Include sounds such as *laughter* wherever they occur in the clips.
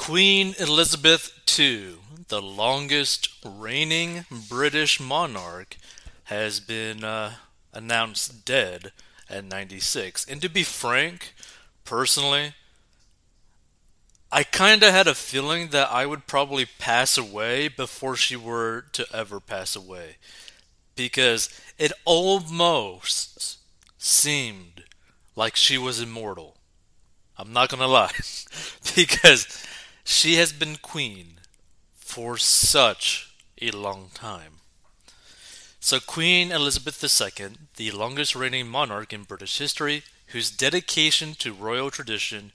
Queen Elizabeth II, the longest reigning British monarch, has been uh, announced dead at 96. And to be frank, personally, I kind of had a feeling that I would probably pass away before she were to ever pass away. Because it almost seemed like she was immortal. I'm not gonna lie. *laughs* because she has been queen for such a long time. So, Queen Elizabeth II, the longest reigning monarch in British history, whose dedication to royal tradition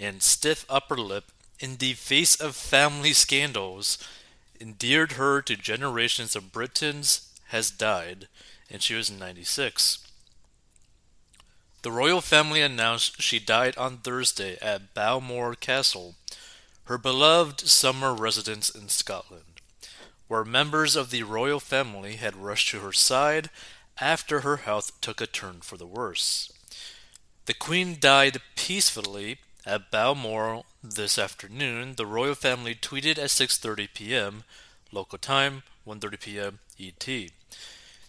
and stiff upper lip in the face of family scandals endeared her to generations of Britons, has died, and she was 96. The royal family announced she died on Thursday at Balmoral Castle, her beloved summer residence in Scotland, where members of the royal family had rushed to her side after her health took a turn for the worse. The Queen died peacefully at Balmoral this afternoon. The royal family tweeted at 6:30 p.m. local time, 1:30 p.m. ET.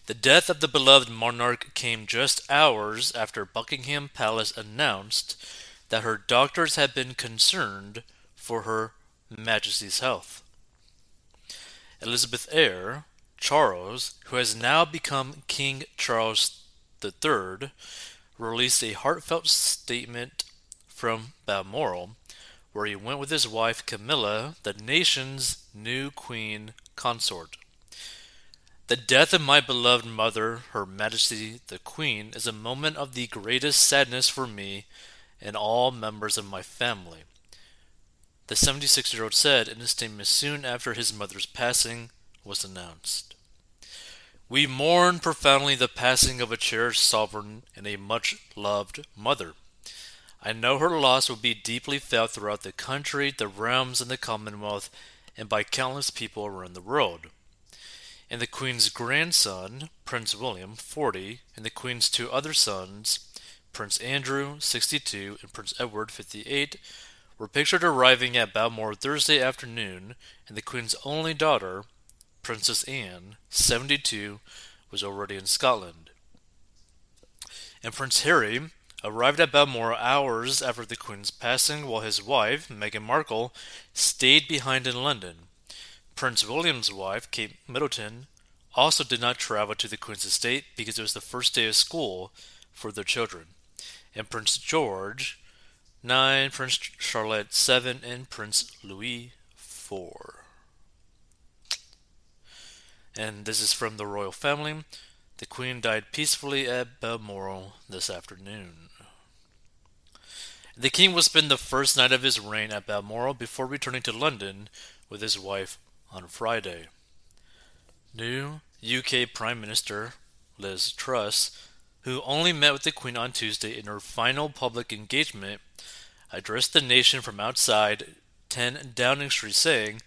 The death of the beloved monarch came just hours after Buckingham Palace announced that her doctors had been concerned for Her Majesty's health. Elizabeth heir, Charles, who has now become King Charles III, released a heartfelt statement from Balmoral, where he went with his wife Camilla, the nation's new queen consort. The death of my beloved mother, Her Majesty the Queen, is a moment of the greatest sadness for me and all members of my family the 76 year old said in a statement soon after his mother's passing was announced. We mourn profoundly the passing of a cherished sovereign and a much loved mother. I know her loss will be deeply felt throughout the country, the realms, and the Commonwealth, and by countless people around the world. And the Queen's grandson, Prince William, 40, and the Queen's two other sons, Prince Andrew, 62, and Prince Edward, 58, were pictured arriving at Balmoral Thursday afternoon, and the Queen's only daughter, Princess Anne, 72, was already in Scotland. And Prince Harry arrived at Balmoral hours after the Queen's passing, while his wife, Meghan Markle, stayed behind in London. Prince William's wife, Kate Middleton, also did not travel to the Queen's estate because it was the first day of school for their children. And Prince George 9, Prince Charlotte 7, and Prince Louis 4. And this is from the royal family. The Queen died peacefully at Balmoral this afternoon. The King will spend the first night of his reign at Balmoral before returning to London with his wife on Friday. New UK Prime Minister Liz Truss who only met with the Queen on Tuesday in her final public engagement, addressed the nation from outside 10 Downing Street, saying,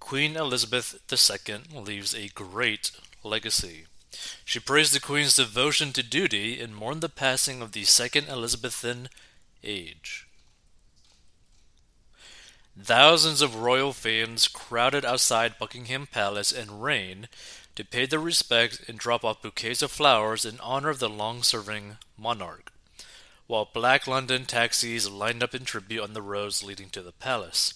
Queen Elizabeth II leaves a great legacy. She praised the Queen's devotion to duty and mourned the passing of the second Elizabethan age. Thousands of royal fans crowded outside Buckingham Palace in rain to pay their respects and drop off bouquets of flowers in honor of the long serving monarch, while black London taxis lined up in tribute on the roads leading to the palace.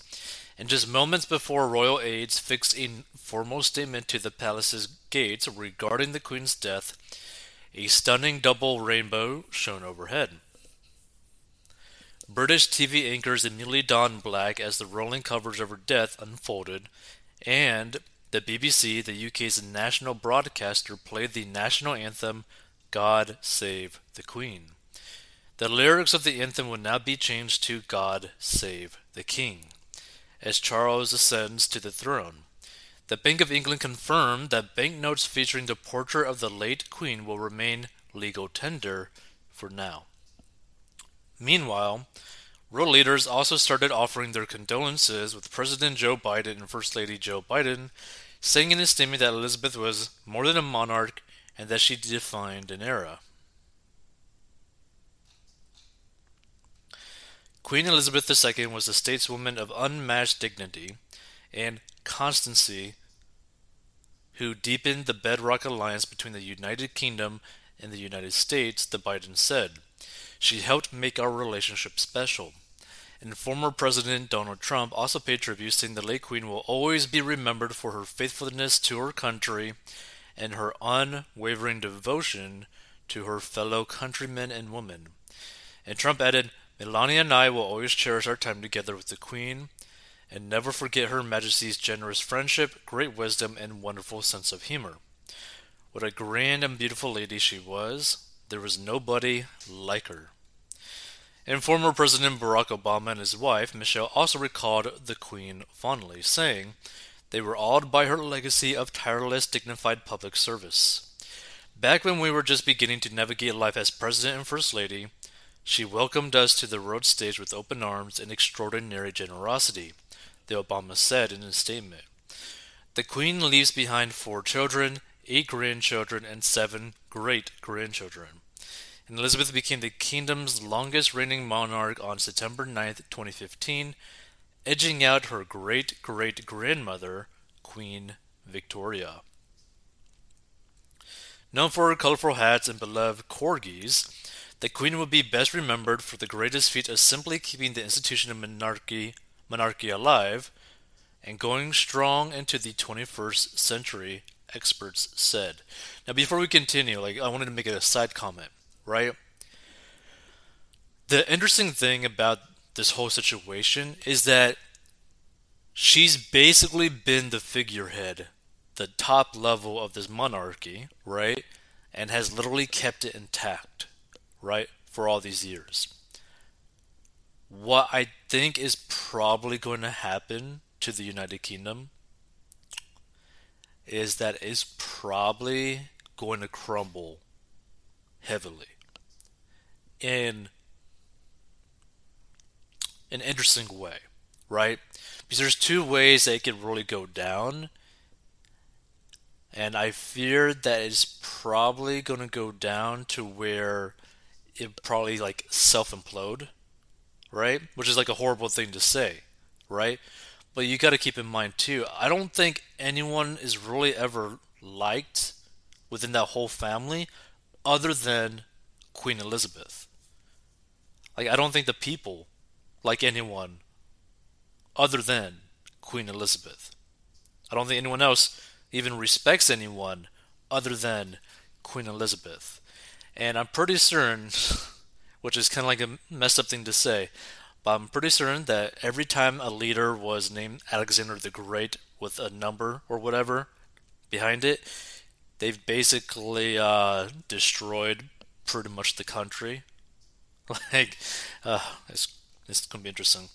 And just moments before royal aides fixed a formal statement to the palace's gates regarding the Queen's death, a stunning double rainbow shone overhead. British TV anchors immediately donned black as the rolling coverage of her death unfolded, and the BBC, the UK's national broadcaster, played the national anthem God Save the Queen. The lyrics of the anthem would now be changed to God Save the King as Charles ascends to the throne. The Bank of England confirmed that banknotes featuring the portrait of the late Queen will remain legal tender for now. Meanwhile, World leaders also started offering their condolences, with President Joe Biden and First Lady Joe Biden saying in a statement that Elizabeth was more than a monarch and that she defined an era. Queen Elizabeth II was a stateswoman of unmatched dignity and constancy who deepened the bedrock alliance between the United Kingdom and the United States, the Biden said. She helped make our relationship special. And former President Donald Trump also paid tribute, saying the late Queen will always be remembered for her faithfulness to her country and her unwavering devotion to her fellow countrymen and women. And Trump added, Melania and I will always cherish our time together with the Queen and never forget Her Majesty's generous friendship, great wisdom, and wonderful sense of humor. What a grand and beautiful lady she was. There was nobody like her. And former President Barack Obama and his wife, Michelle, also recalled the Queen fondly, saying, They were awed by her legacy of tireless, dignified public service. Back when we were just beginning to navigate life as President and First Lady, she welcomed us to the road stage with open arms and extraordinary generosity, the Obama said in a statement. The Queen leaves behind four children, eight grandchildren, and seven great grandchildren and Elizabeth became the kingdom's longest reigning monarch on September 9, 2015, edging out her great great grandmother, Queen Victoria. Known for her colorful hats and beloved corgis, the Queen will be best remembered for the greatest feat of simply keeping the institution of monarchy, monarchy alive and going strong into the 21st century, experts said. Now, before we continue, like I wanted to make a side comment right? The interesting thing about this whole situation is that she's basically been the figurehead, the top level of this monarchy, right? And has literally kept it intact, right? For all these years. What I think is probably going to happen to the United Kingdom is that it's probably going to crumble heavily in an interesting way, right? Because there's two ways that it could really go down. And I fear that it's probably going to go down to where it probably like self implode, right? Which is like a horrible thing to say, right? But you got to keep in mind too, I don't think anyone is really ever liked within that whole family other than Queen Elizabeth. Like, I don't think the people like anyone other than Queen Elizabeth. I don't think anyone else even respects anyone other than Queen Elizabeth. And I'm pretty certain, *laughs* which is kind of like a messed up thing to say, but I'm pretty certain that every time a leader was named Alexander the Great with a number or whatever behind it, they've basically uh, destroyed pretty much the country. *laughs* like, uh, it's, it's going to be interesting.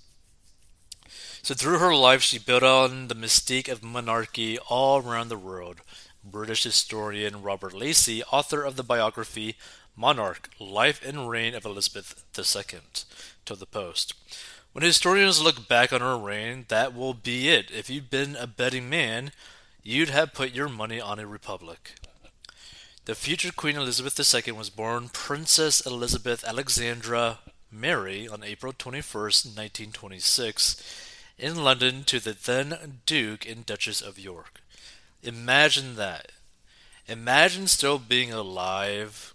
So, through her life, she built on the mystique of monarchy all around the world. British historian Robert Lacey, author of the biography Monarch Life and Reign of Elizabeth II, told the Post. When historians look back on her reign, that will be it. If you'd been a betting man, you'd have put your money on a republic. The future Queen Elizabeth II was born Princess Elizabeth Alexandra Mary on April 21, 1926, in London to the then Duke and Duchess of York. Imagine that. Imagine still being alive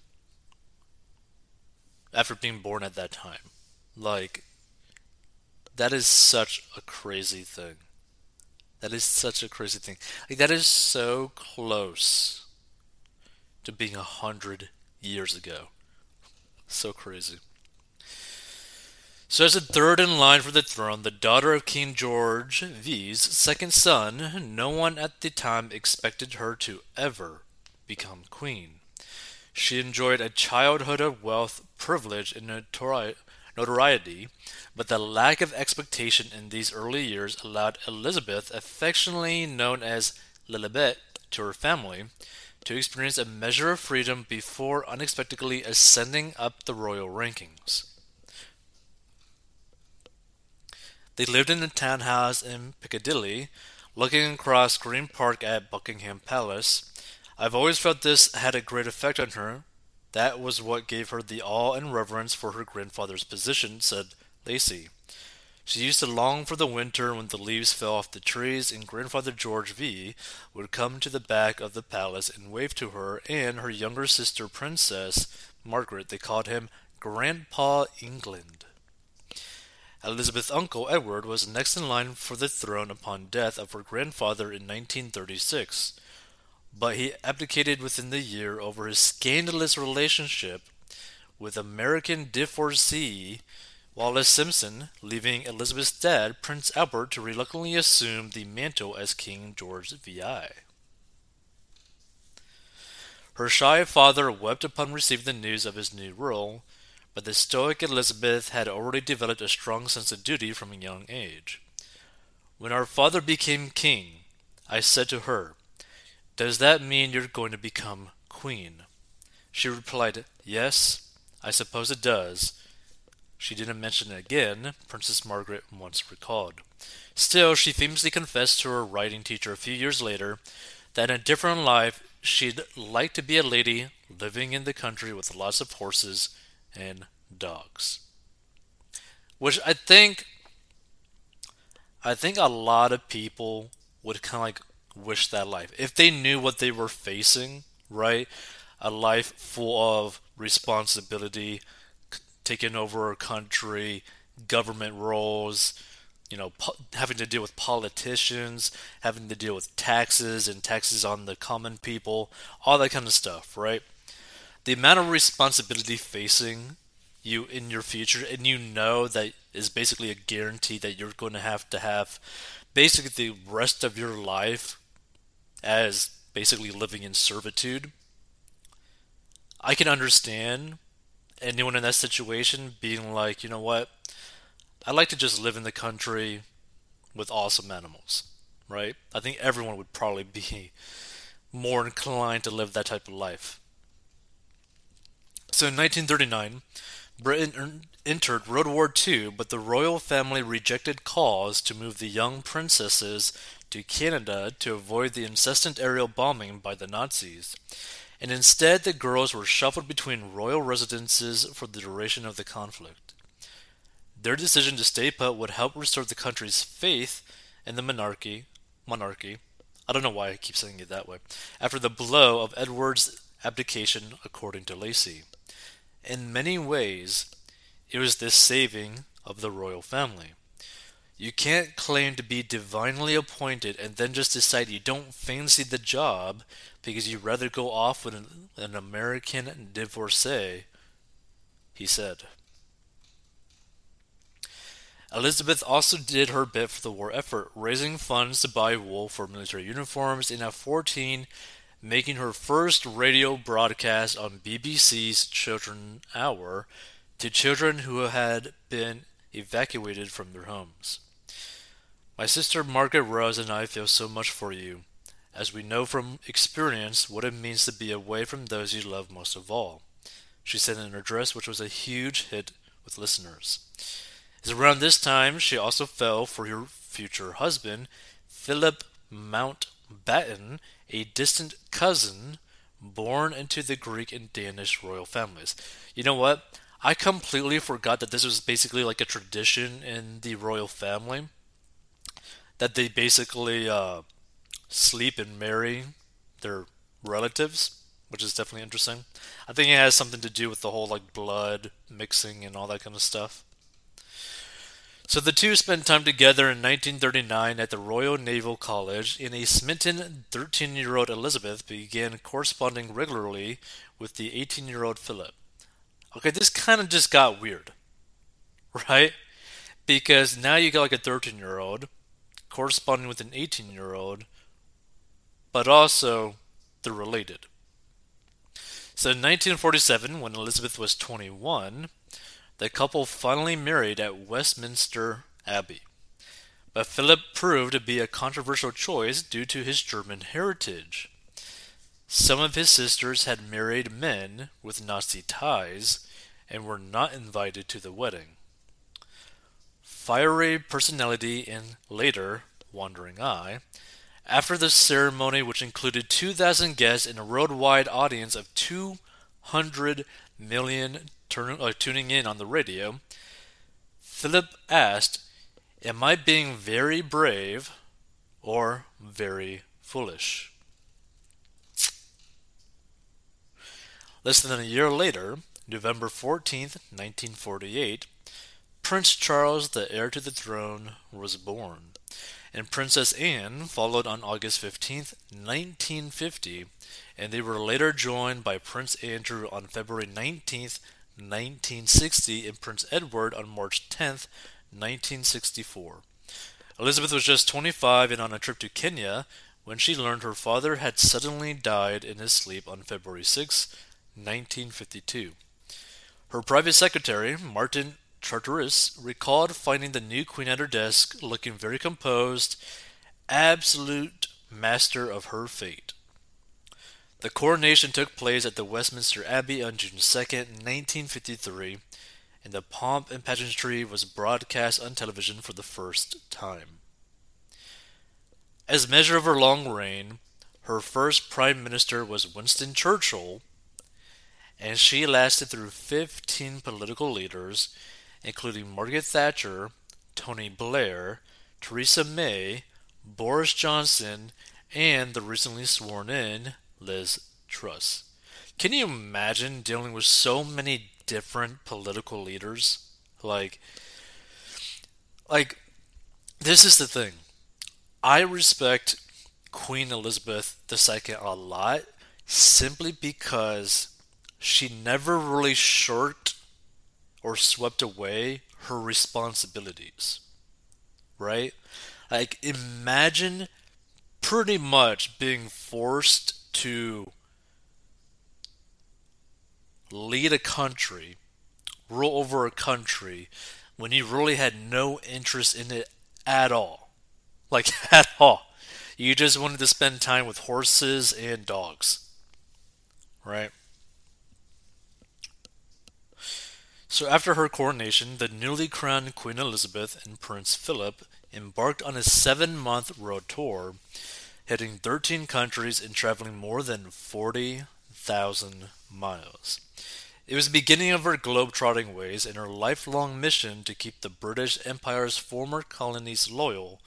after being born at that time. Like, that is such a crazy thing. That is such a crazy thing. Like, that is so close to being a hundred years ago. So crazy. So, as a third in line for the throne, the daughter of King George V's second son, no one at the time expected her to ever become queen. She enjoyed a childhood of wealth, privilege, and notoriety, but the lack of expectation in these early years allowed Elizabeth, affectionately known as Lilibet to her family, to experience a measure of freedom before unexpectedly ascending up the royal rankings. They lived in a townhouse in Piccadilly, looking across Green Park at Buckingham Palace. I've always felt this had a great effect on her. That was what gave her the awe and reverence for her grandfather's position, said Lacey. She used to long for the winter when the leaves fell off the trees and Grandfather George V would come to the back of the palace and wave to her and her younger sister Princess Margaret. They called him Grandpa England. Elizabeth's uncle Edward was next in line for the throne upon death of her grandfather in 1936, but he abdicated within the year over his scandalous relationship with American divorcee Wallis Simpson, leaving Elizabeth's dad, Prince Albert, to reluctantly assume the mantle as King George VI. Her shy father wept upon receiving the news of his new role, but the stoic Elizabeth had already developed a strong sense of duty from a young age. When our father became king, I said to her, Does that mean you're going to become queen? She replied, Yes, I suppose it does, she didn't mention it again, Princess Margaret once recalled. Still, she famously confessed to her writing teacher a few years later that in a different life she'd like to be a lady living in the country with lots of horses and dogs. Which I think I think a lot of people would kind of like wish that life. If they knew what they were facing, right? A life full of responsibility, taking over a country, government roles, you know, po- having to deal with politicians, having to deal with taxes and taxes on the common people, all that kind of stuff, right? The amount of responsibility facing you in your future, and you know that is basically a guarantee that you're going to have to have basically the rest of your life as basically living in servitude. I can understand anyone in that situation being like, you know what? I'd like to just live in the country with awesome animals, right? I think everyone would probably be *laughs* more inclined to live that type of life. So in 1939, Britain entered World War II, but the royal family rejected calls to move the young princesses to Canada to avoid the incessant aerial bombing by the Nazis and instead the girls were shuffled between royal residences for the duration of the conflict. Their decision to stay put would help restore the country's faith in the monarchy. Monarchy. I don't know why I keep saying it that way. After the blow of Edward's abdication, according to Lacey. In many ways, it was this saving of the royal family. You can't claim to be divinely appointed and then just decide you don't fancy the job because you'd rather go off with an, an American divorcee, he said. Elizabeth also did her bit for the war effort, raising funds to buy wool for military uniforms, and at 14, making her first radio broadcast on BBC's Children Hour to children who had been evacuated from their homes. My sister Margaret Rose and I feel so much for you as we know from experience what it means to be away from those you love most of all. She said in her address, which was a huge hit with listeners. It's around this time she also fell for her future husband, Philip Mountbatten, a distant cousin born into the Greek and Danish royal families. You know what? I completely forgot that this was basically like a tradition in the royal family. That they basically uh, sleep and marry their relatives, which is definitely interesting. I think it has something to do with the whole like blood mixing and all that kind of stuff. So the two spent time together in 1939 at the Royal Naval College, and a smitten 13 year old Elizabeth began corresponding regularly with the 18 year old Philip. Okay, this kind of just got weird, *laughs* right? Because now you got like a 13 year old corresponding with an 18 year old but also they're related. So in 1947, when Elizabeth was 21, the couple finally married at Westminster Abbey. But Philip proved to be a controversial choice due to his German heritage. Some of his sisters had married men with Nazi ties and were not invited to the wedding. Fiery personality and later wandering eye, after the ceremony, which included 2,000 guests and a worldwide audience of 200 million turn, uh, tuning in on the radio, Philip asked, Am I being very brave or very foolish? Less than a year later, November 14th, 1948, Prince Charles, the heir to the throne, was born, and Princess Anne followed on August 15, 1950, and they were later joined by Prince Andrew on February 19, 1960, and Prince Edward on March 10, 1964. Elizabeth was just 25 and on a trip to Kenya when she learned her father had suddenly died in his sleep on February 6, 1952. Her private secretary, Martin Charteris, recalled finding the new queen at her desk looking very composed, absolute master of her fate. The coronation took place at the Westminster Abbey on June 2, 1953, and the pomp and pageantry was broadcast on television for the first time. As measure of her long reign, her first prime minister was Winston Churchill, and she lasted through 15 political leaders, including Margaret Thatcher, Tony Blair, Theresa May, Boris Johnson, and the recently sworn in Liz Truss. Can you imagine dealing with so many different political leaders? Like, like, this is the thing. I respect Queen Elizabeth II a lot simply because she never really shirked or swept away her responsibilities. Right? Like, imagine pretty much being forced to lead a country, rule over a country, when you really had no interest in it at all. Like, *laughs* at all. You just wanted to spend time with horses and dogs. Right? So, after her coronation, the newly crowned Queen Elizabeth and Prince Philip embarked on a seven month road tour, hitting 13 countries and traveling more than 40,000 miles. It was the beginning of her globe-trotting ways and her lifelong mission to keep the British Empire's former colonies loyal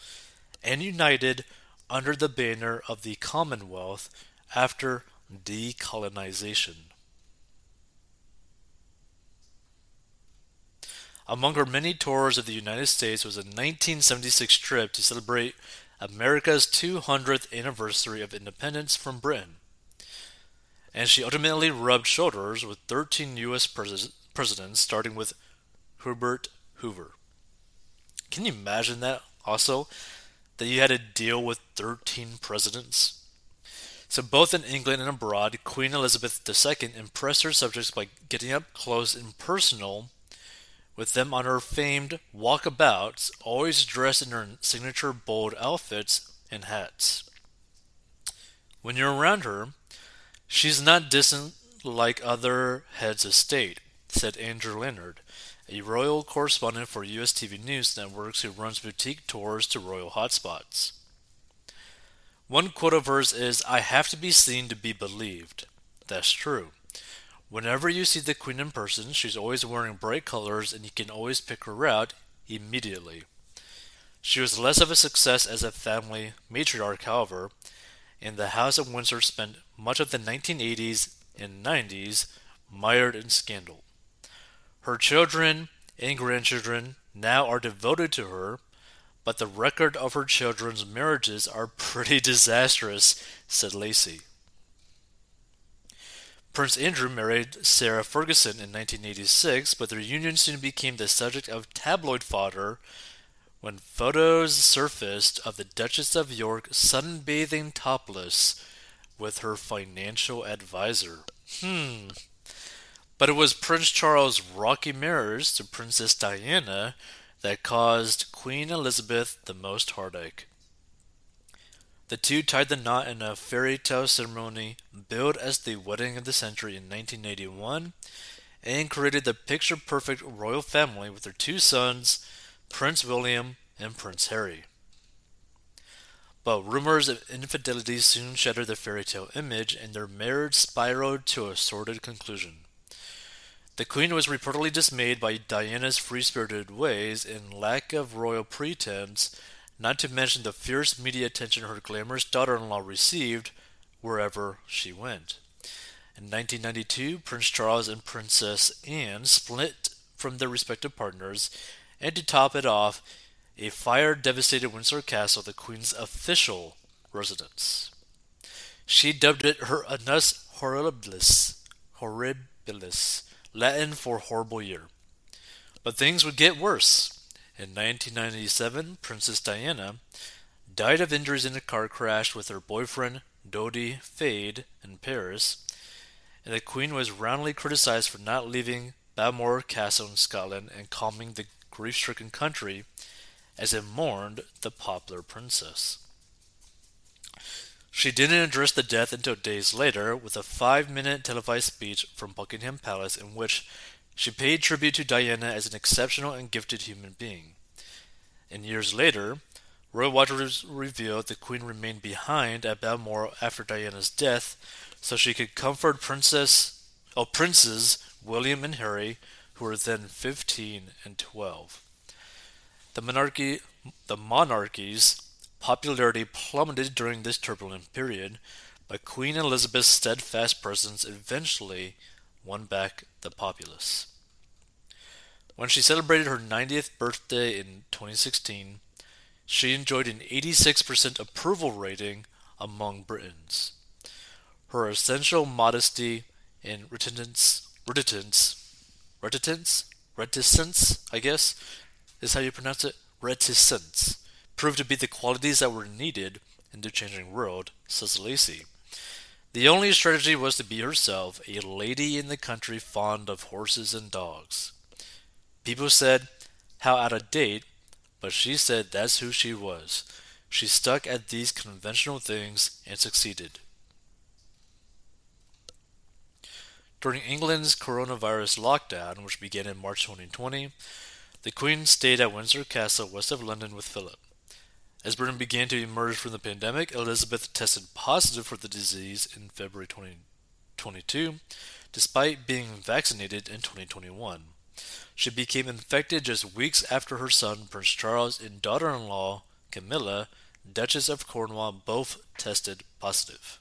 and united under the banner of the Commonwealth after decolonization. Among her many tours of the United States was a 1976 trip to celebrate America's 200th anniversary of independence from Britain. And she ultimately rubbed shoulders with 13 U.S. Pres- presidents, starting with Herbert Hoover. Can you imagine that? Also, that you had to deal with 13 presidents? So, both in England and abroad, Queen Elizabeth II impressed her subjects by getting up close and personal with them on her famed walkabouts, always dressed in her signature bold outfits and hats. When you're around her, she's not distant like other heads of state, said Andrew Leonard, a royal correspondent for US TV News Networks who runs boutique tours to royal hotspots. One quote of hers is I have to be seen to be believed. That's true. Whenever you see the queen in person, she's always wearing bright colors and you can always pick her out immediately. She was less of a success as a family matriarch, however, and the House of Windsor spent much of the 1980s and 90s mired in scandal. Her children and grandchildren now are devoted to her, but the record of her children's marriages are *laughs* pretty disastrous, said Lacey. Prince Andrew married Sarah Ferguson in 1986, but their union soon became the subject of tabloid fodder when photos surfaced of the Duchess of York sunbathing topless with her financial advisor. Hmm. But it was Prince Charles' rocky marriage to Princess Diana that caused Queen Elizabeth the most heartache. The two tied the knot in a fairy tale ceremony billed as the wedding of the century in 1981 and created the picture perfect royal family with their two sons, Prince William and Prince Harry. But rumors of infidelity soon shattered the fairy tale image, and their marriage spiraled to a sordid conclusion. The Queen was reportedly dismayed by Diana's free spirited ways and lack of royal pretense, not to mention the fierce media attention her glamorous daughter in law received wherever she went. In 1992, Prince Charles and Princess Anne split from their respective partners, and to top it off, a fire devastated Windsor Castle, the Queen's official residence. She dubbed it her Annus Horribilis, Horribilis, Latin for horrible year. But things would get worse. In 1997, Princess Diana died of injuries in a car crash with her boyfriend Dodi Fayed in Paris, and the Queen was roundly criticized for not leaving Balmoral Castle in Scotland and calming the grief stricken country as it mourned the popular princess. She didn't address the death until days later with a five minute televised speech from Buckingham Palace in which she paid tribute to Diana as an exceptional and gifted human being. And years later, Royal Watchers revealed the Queen remained behind at Balmoral after Diana's death so she could comfort Princess, oh, Princes William and Harry, who were then 15 and 12. The monarchy, the monarchy's popularity plummeted during this turbulent period, but Queen Elizabeth's steadfast presence eventually won back the populace. When she celebrated her 90th birthday in 2016, she enjoyed an 86% approval rating among Britons. Her essential modesty and reticence, reticence, reticence, reticence, I guess, is how you pronounce it, reticence, proved to be the qualities that were needed in the changing world, says Lacey. The only strategy was to be herself, a lady in the country fond of horses and dogs. People said, how out of date, but she said that's who she was. She stuck at these conventional things and succeeded. During England's coronavirus lockdown, which began in March 2020, the Queen stayed at Windsor Castle west of London with Philip. As Britain began to emerge from the pandemic, Elizabeth tested positive for the disease in February 2022, despite being vaccinated in 2021. She became infected just weeks after her son, Prince Charles, and daughter in law, Camilla, Duchess of Cornwall, both tested positive.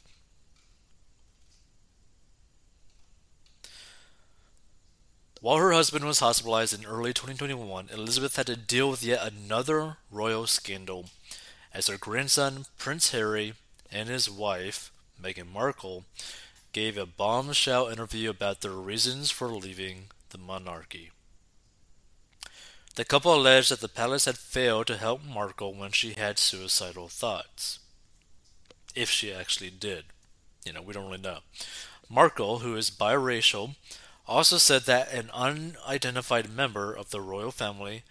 While her husband was hospitalized in early 2021, Elizabeth had to deal with yet another royal scandal as her grandson, Prince Harry, and his wife, Meghan Markle, gave a bombshell interview about their reasons for leaving the monarchy. The couple alleged that the palace had failed to help Markle when she had suicidal thoughts. If she actually did. You know, we don't really know. Markle, who is biracial, also said that an unidentified member of the royal family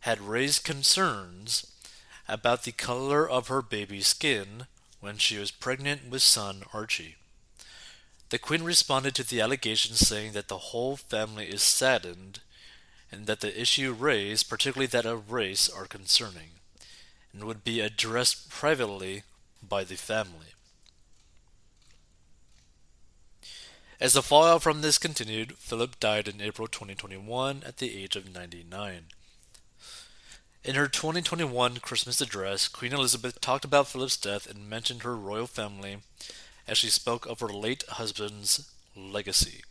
had raised concerns about the color of her baby's skin when she was pregnant with son Archie. The Queen responded to the allegations saying that the whole family is saddened and that the issue raised, particularly that of race, are concerning and would be addressed privately by the family. As the fallout from this continued, Philip died in April 2021 at the age of 99. In her 2021 Christmas address, Queen Elizabeth talked about Philip's death and mentioned her royal family as she spoke of her late husband's legacy.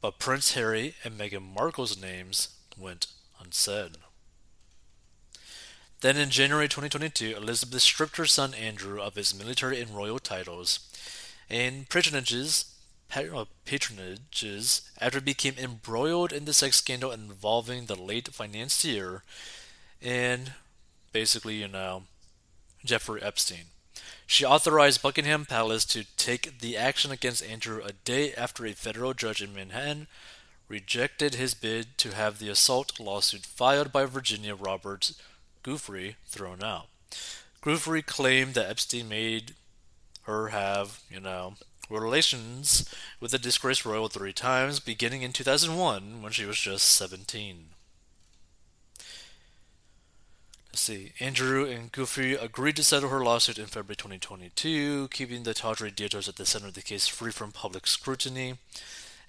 But Prince Harry and Meghan Markle's names went unsaid. Then in January 2022, Elizabeth stripped her son Andrew of his military and royal titles and uh, Uh, patronages after he became embroiled in the sex scandal involving the late financier and basically, you know, Jeffrey Epstein. She authorized Buckingham Palace to take the action against Andrew a day after a federal judge in Manhattan rejected his bid to have the assault lawsuit filed by Virginia Roberts Giuffre thrown out. Giuffre claimed that Epstein made her have, you know, relations with the disgraced royal three times, beginning in 2001 when she was just 17. Let's see. Andrew and Giuffre agreed to settle her lawsuit in February 2022, keeping the tawdry details at the center of the case free from public scrutiny.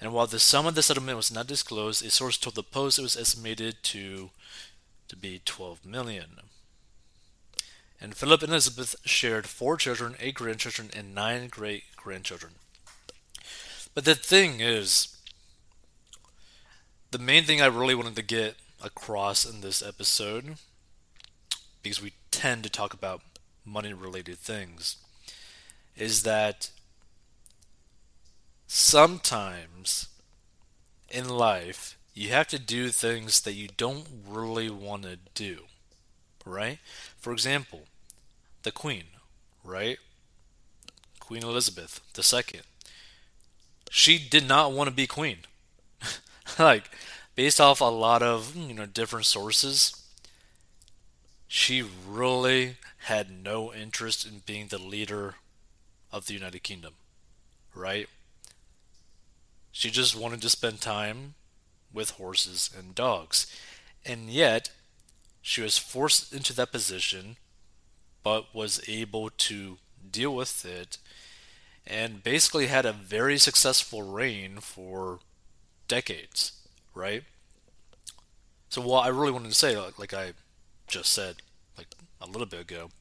And while the sum of the settlement was not disclosed, a source told the Post it was estimated to to be 12 million. And Philip and Elizabeth shared four children, eight grandchildren, and nine great grandchildren. But the thing is, the main thing I really wanted to get across in this episode, because we tend to talk about money related things, is that sometimes in life you have to do things that you don't really want to do, right? For example, the Queen, right? Queen Elizabeth II. She did not want to be queen. *laughs* like, based off a lot of, you know, different sources, she really had no interest in being the leader of the United Kingdom, right? She just wanted to spend time with horses and dogs. And yet, she was forced into that position, but was able to deal with it and basically had a very successful reign for decades, right? So, what I really wanted to say, like I just said, like a little bit ago,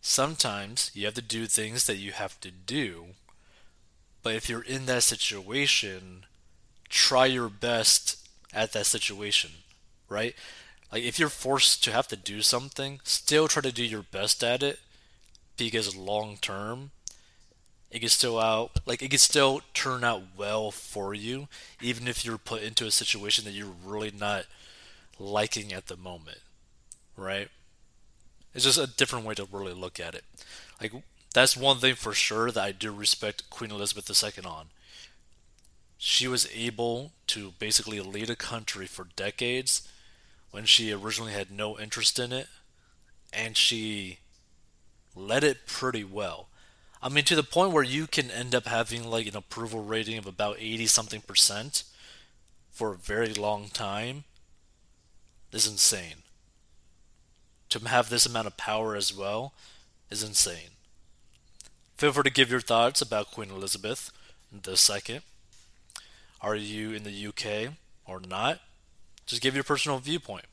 sometimes you have to do things that you have to do, but if you're in that situation, try your best at that situation, right? Like if you're forced to have to do something, still try to do your best at it because long term it can still out like it can still turn out well for you even if you're put into a situation that you're really not liking at the moment right? It's just a different way to really look at it. Like that's one thing for sure that i do respect queen elizabeth ii on. She was able to basically lead a country for decades when she originally had no interest in it, and she led it pretty well. I mean, to the point where you can end up having like an approval rating of about 80 something percent for a very long time is insane. To have this amount of power as well is insane. Feel free to give your thoughts about Queen Elizabeth II. Are you in the UK or not? Just give your personal viewpoint.